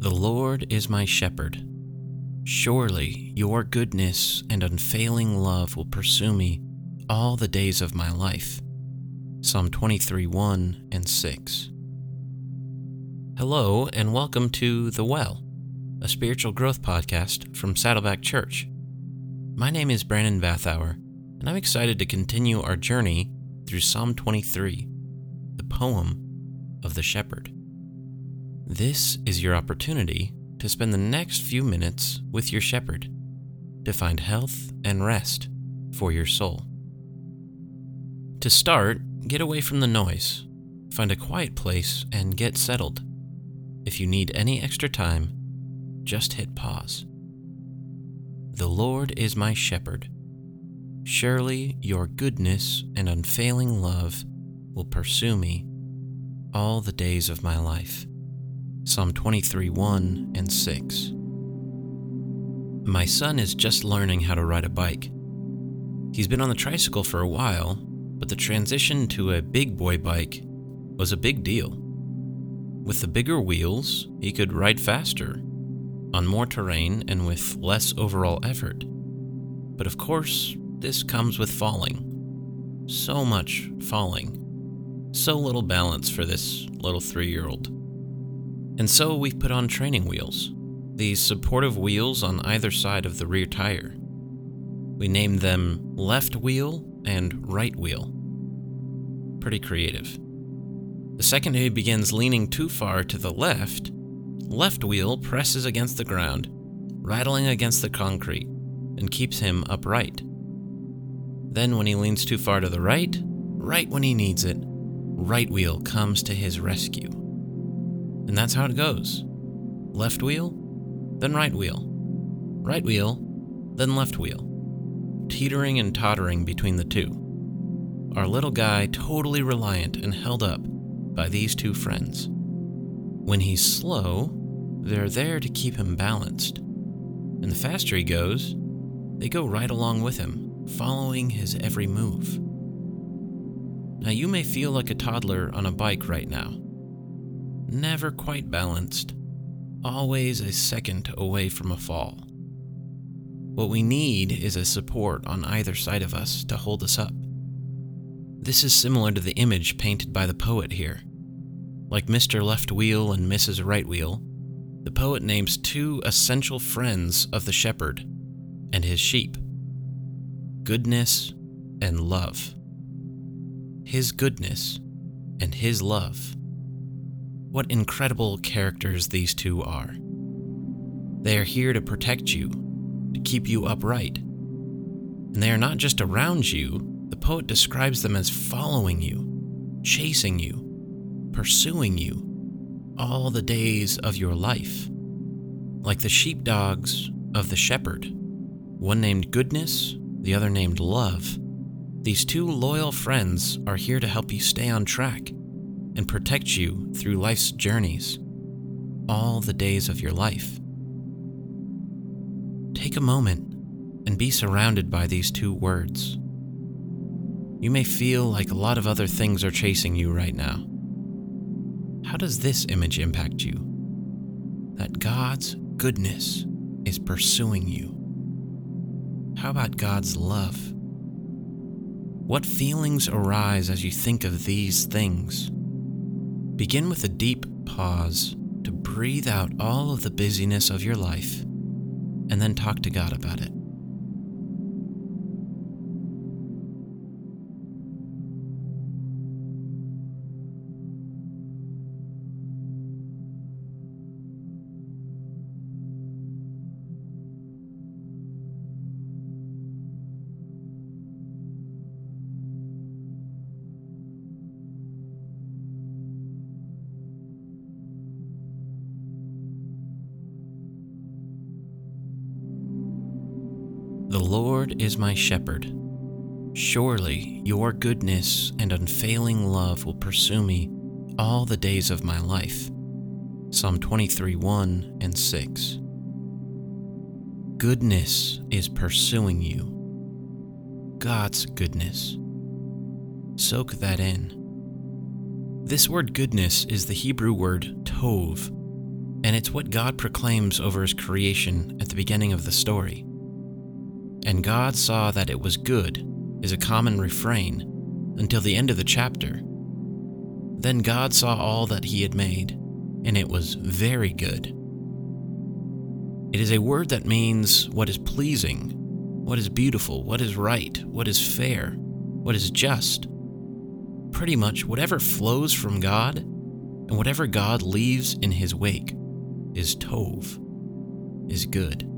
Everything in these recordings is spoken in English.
The Lord is my shepherd. Surely your goodness and unfailing love will pursue me all the days of my life. Psalm 23 1 and 6. Hello, and welcome to The Well, a spiritual growth podcast from Saddleback Church. My name is Brandon Bathauer, and I'm excited to continue our journey through Psalm 23, the poem of the shepherd. This is your opportunity to spend the next few minutes with your shepherd to find health and rest for your soul. To start, get away from the noise, find a quiet place, and get settled. If you need any extra time, just hit pause. The Lord is my shepherd. Surely your goodness and unfailing love will pursue me all the days of my life. Psalm 23 1 and 6. My son is just learning how to ride a bike. He's been on the tricycle for a while, but the transition to a big boy bike was a big deal. With the bigger wheels, he could ride faster, on more terrain, and with less overall effort. But of course, this comes with falling. So much falling. So little balance for this little three year old. And so we've put on training wheels, these supportive wheels on either side of the rear tire. We named them left wheel and right wheel. Pretty creative. The second he begins leaning too far to the left, left wheel presses against the ground, rattling against the concrete, and keeps him upright. Then, when he leans too far to the right, right when he needs it, right wheel comes to his rescue. And that's how it goes left wheel, then right wheel, right wheel, then left wheel, teetering and tottering between the two. Our little guy totally reliant and held up by these two friends. When he's slow, they're there to keep him balanced. And the faster he goes, they go right along with him, following his every move. Now, you may feel like a toddler on a bike right now, never quite balanced, always a second away from a fall. What we need is a support on either side of us to hold us up. This is similar to the image painted by the poet here. Like Mr. Left Wheel and Mrs. Right Wheel, the poet names two essential friends of the shepherd and his sheep goodness and love. His goodness and his love. What incredible characters these two are. They are here to protect you, to keep you upright. And they are not just around you, the poet describes them as following you, chasing you, pursuing you all the days of your life. Like the sheepdogs of the shepherd, one named Goodness, the other named Love. These two loyal friends are here to help you stay on track and protect you through life's journeys, all the days of your life. Take a moment and be surrounded by these two words. You may feel like a lot of other things are chasing you right now. How does this image impact you? That God's goodness is pursuing you. How about God's love? What feelings arise as you think of these things? Begin with a deep pause to breathe out all of the busyness of your life and then talk to God about it. The Lord is my shepherd. Surely your goodness and unfailing love will pursue me all the days of my life. Psalm 23 1 and 6. Goodness is pursuing you. God's goodness. Soak that in. This word goodness is the Hebrew word tov, And it's what God proclaims over his creation at the beginning of the story. And God saw that it was good is a common refrain until the end of the chapter. Then God saw all that he had made, and it was very good. It is a word that means what is pleasing, what is beautiful, what is right, what is fair, what is just. Pretty much whatever flows from God and whatever God leaves in his wake is Tov, is good.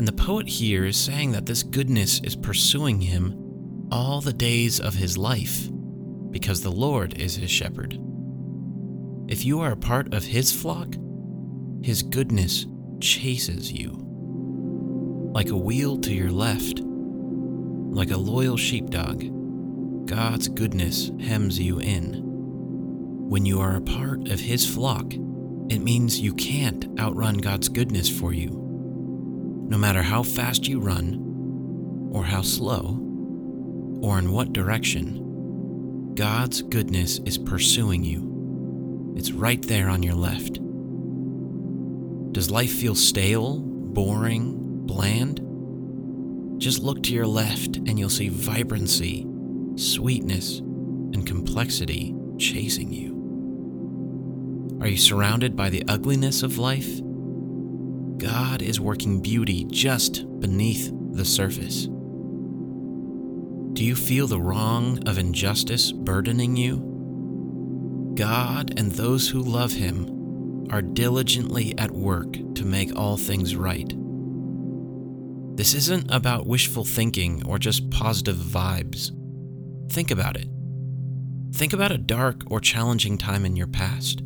And the poet here is saying that this goodness is pursuing him all the days of his life because the Lord is his shepherd. If you are a part of his flock, his goodness chases you. Like a wheel to your left, like a loyal sheepdog, God's goodness hems you in. When you are a part of his flock, it means you can't outrun God's goodness for you. No matter how fast you run, or how slow, or in what direction, God's goodness is pursuing you. It's right there on your left. Does life feel stale, boring, bland? Just look to your left and you'll see vibrancy, sweetness, and complexity chasing you. Are you surrounded by the ugliness of life? God is working beauty just beneath the surface. Do you feel the wrong of injustice burdening you? God and those who love Him are diligently at work to make all things right. This isn't about wishful thinking or just positive vibes. Think about it. Think about a dark or challenging time in your past.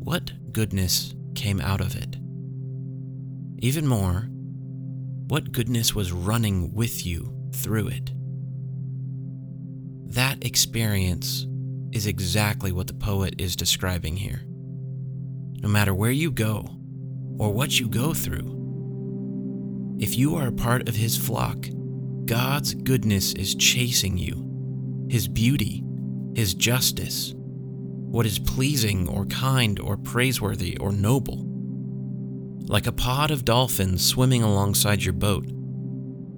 What goodness came out of it? Even more, what goodness was running with you through it? That experience is exactly what the poet is describing here. No matter where you go or what you go through, if you are a part of His flock, God's goodness is chasing you, His beauty, His justice, what is pleasing or kind or praiseworthy or noble. Like a pod of dolphins swimming alongside your boat,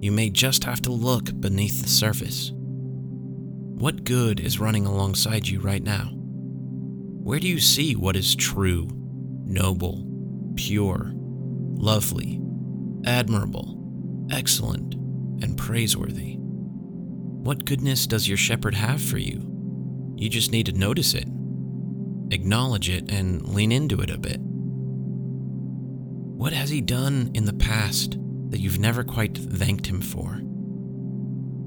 you may just have to look beneath the surface. What good is running alongside you right now? Where do you see what is true, noble, pure, lovely, admirable, excellent, and praiseworthy? What goodness does your shepherd have for you? You just need to notice it acknowledge it, and lean into it a bit. What has He done in the past that you've never quite thanked Him for?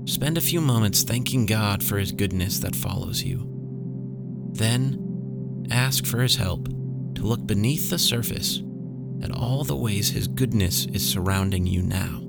Spend a few moments thanking God for His goodness that follows you. Then, ask for His help to look beneath the surface at all the ways His goodness is surrounding you now.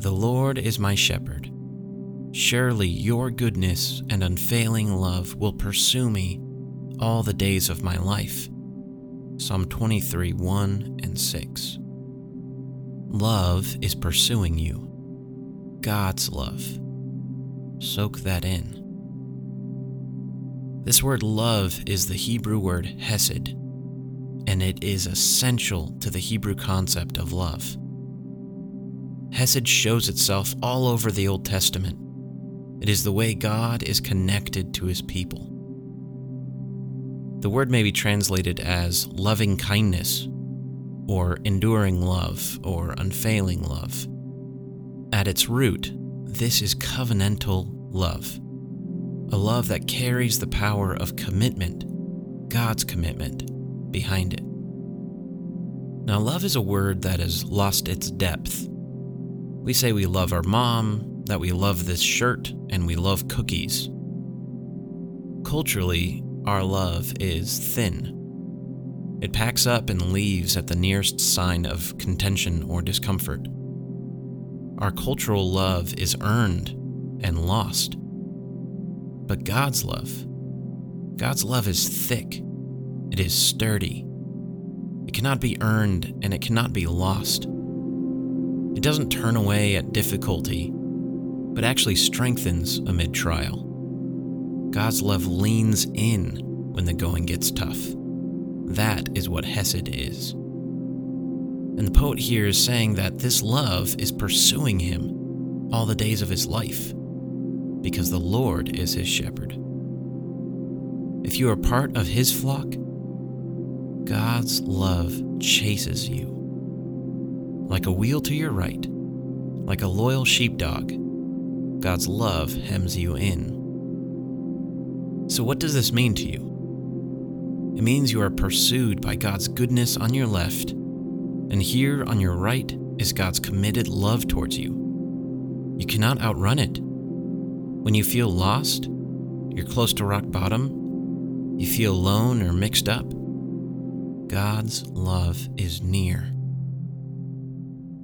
The Lord is my shepherd. Surely your goodness and unfailing love will pursue me all the days of my life. Psalm 23 1 and 6. Love is pursuing you. God's love. Soak that in. This word love is the Hebrew word hesed, and it is essential to the Hebrew concept of love. Hesed shows itself all over the Old Testament. It is the way God is connected to his people. The word may be translated as loving kindness, or enduring love, or unfailing love. At its root, this is covenantal love, a love that carries the power of commitment, God's commitment, behind it. Now, love is a word that has lost its depth we say we love our mom, that we love this shirt and we love cookies. Culturally, our love is thin. It packs up and leaves at the nearest sign of contention or discomfort. Our cultural love is earned and lost. But God's love, God's love is thick, it is sturdy. It cannot be earned and it cannot be lost. It doesn't turn away at difficulty, but actually strengthens amid trial. God's love leans in when the going gets tough. That is what Hesed is. And the poet here is saying that this love is pursuing him all the days of his life because the Lord is his shepherd. If you are part of his flock, God's love chases you. Like a wheel to your right, like a loyal sheepdog, God's love hems you in. So, what does this mean to you? It means you are pursued by God's goodness on your left, and here on your right is God's committed love towards you. You cannot outrun it. When you feel lost, you're close to rock bottom, you feel alone or mixed up, God's love is near.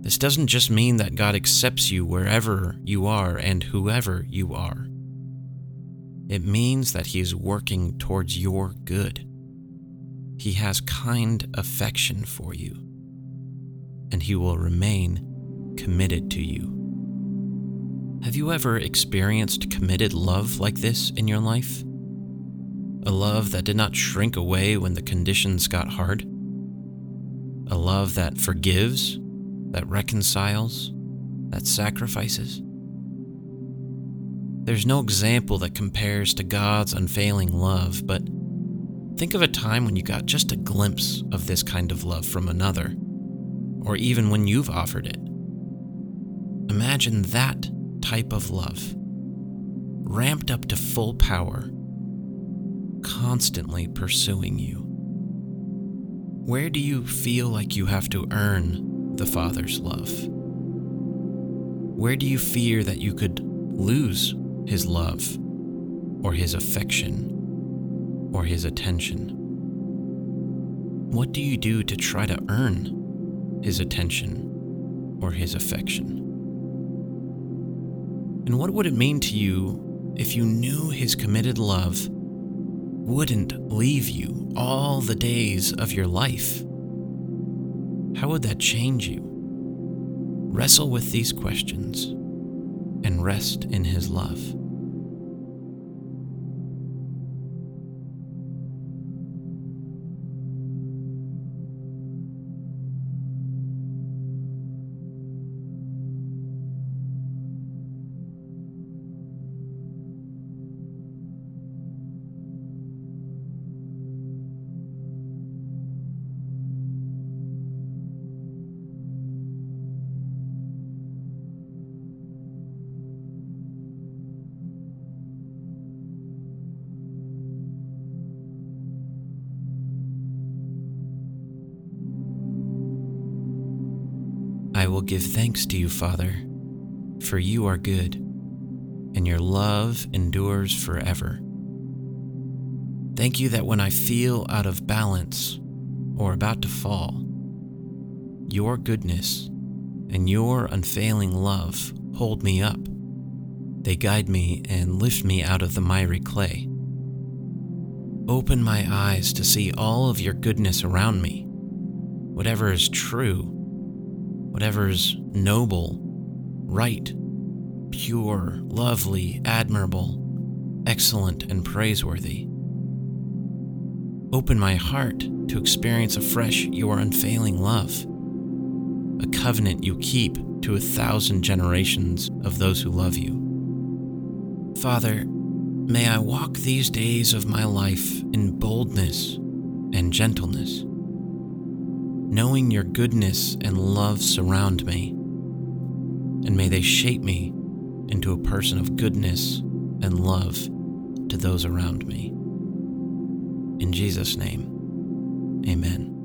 This doesn't just mean that God accepts you wherever you are and whoever you are. It means that He is working towards your good. He has kind affection for you, and He will remain committed to you. Have you ever experienced committed love like this in your life? A love that did not shrink away when the conditions got hard? A love that forgives, that reconciles, that sacrifices? There's no example that compares to God's unfailing love, but think of a time when you got just a glimpse of this kind of love from another, or even when you've offered it. Imagine that type of love, ramped up to full power, constantly pursuing you. Where do you feel like you have to earn the Father's love? Where do you fear that you could lose his love, or his affection, or his attention? What do you do to try to earn his attention or his affection? And what would it mean to you if you knew his committed love wouldn't leave you all the days of your life? How would that change you? Wrestle with these questions and rest in His love. I will give thanks to you, Father, for you are good, and your love endures forever. Thank you that when I feel out of balance or about to fall, your goodness and your unfailing love hold me up. They guide me and lift me out of the miry clay. Open my eyes to see all of your goodness around me, whatever is true whatever's noble, right, pure, lovely, admirable, excellent, and praiseworthy. Open my heart to experience afresh your unfailing love, a covenant you keep to a thousand generations of those who love you. Father, may I walk these days of my life in boldness and gentleness knowing your goodness and love surround me, and may they shape me into a person of goodness and love to those around me. In Jesus' name, amen.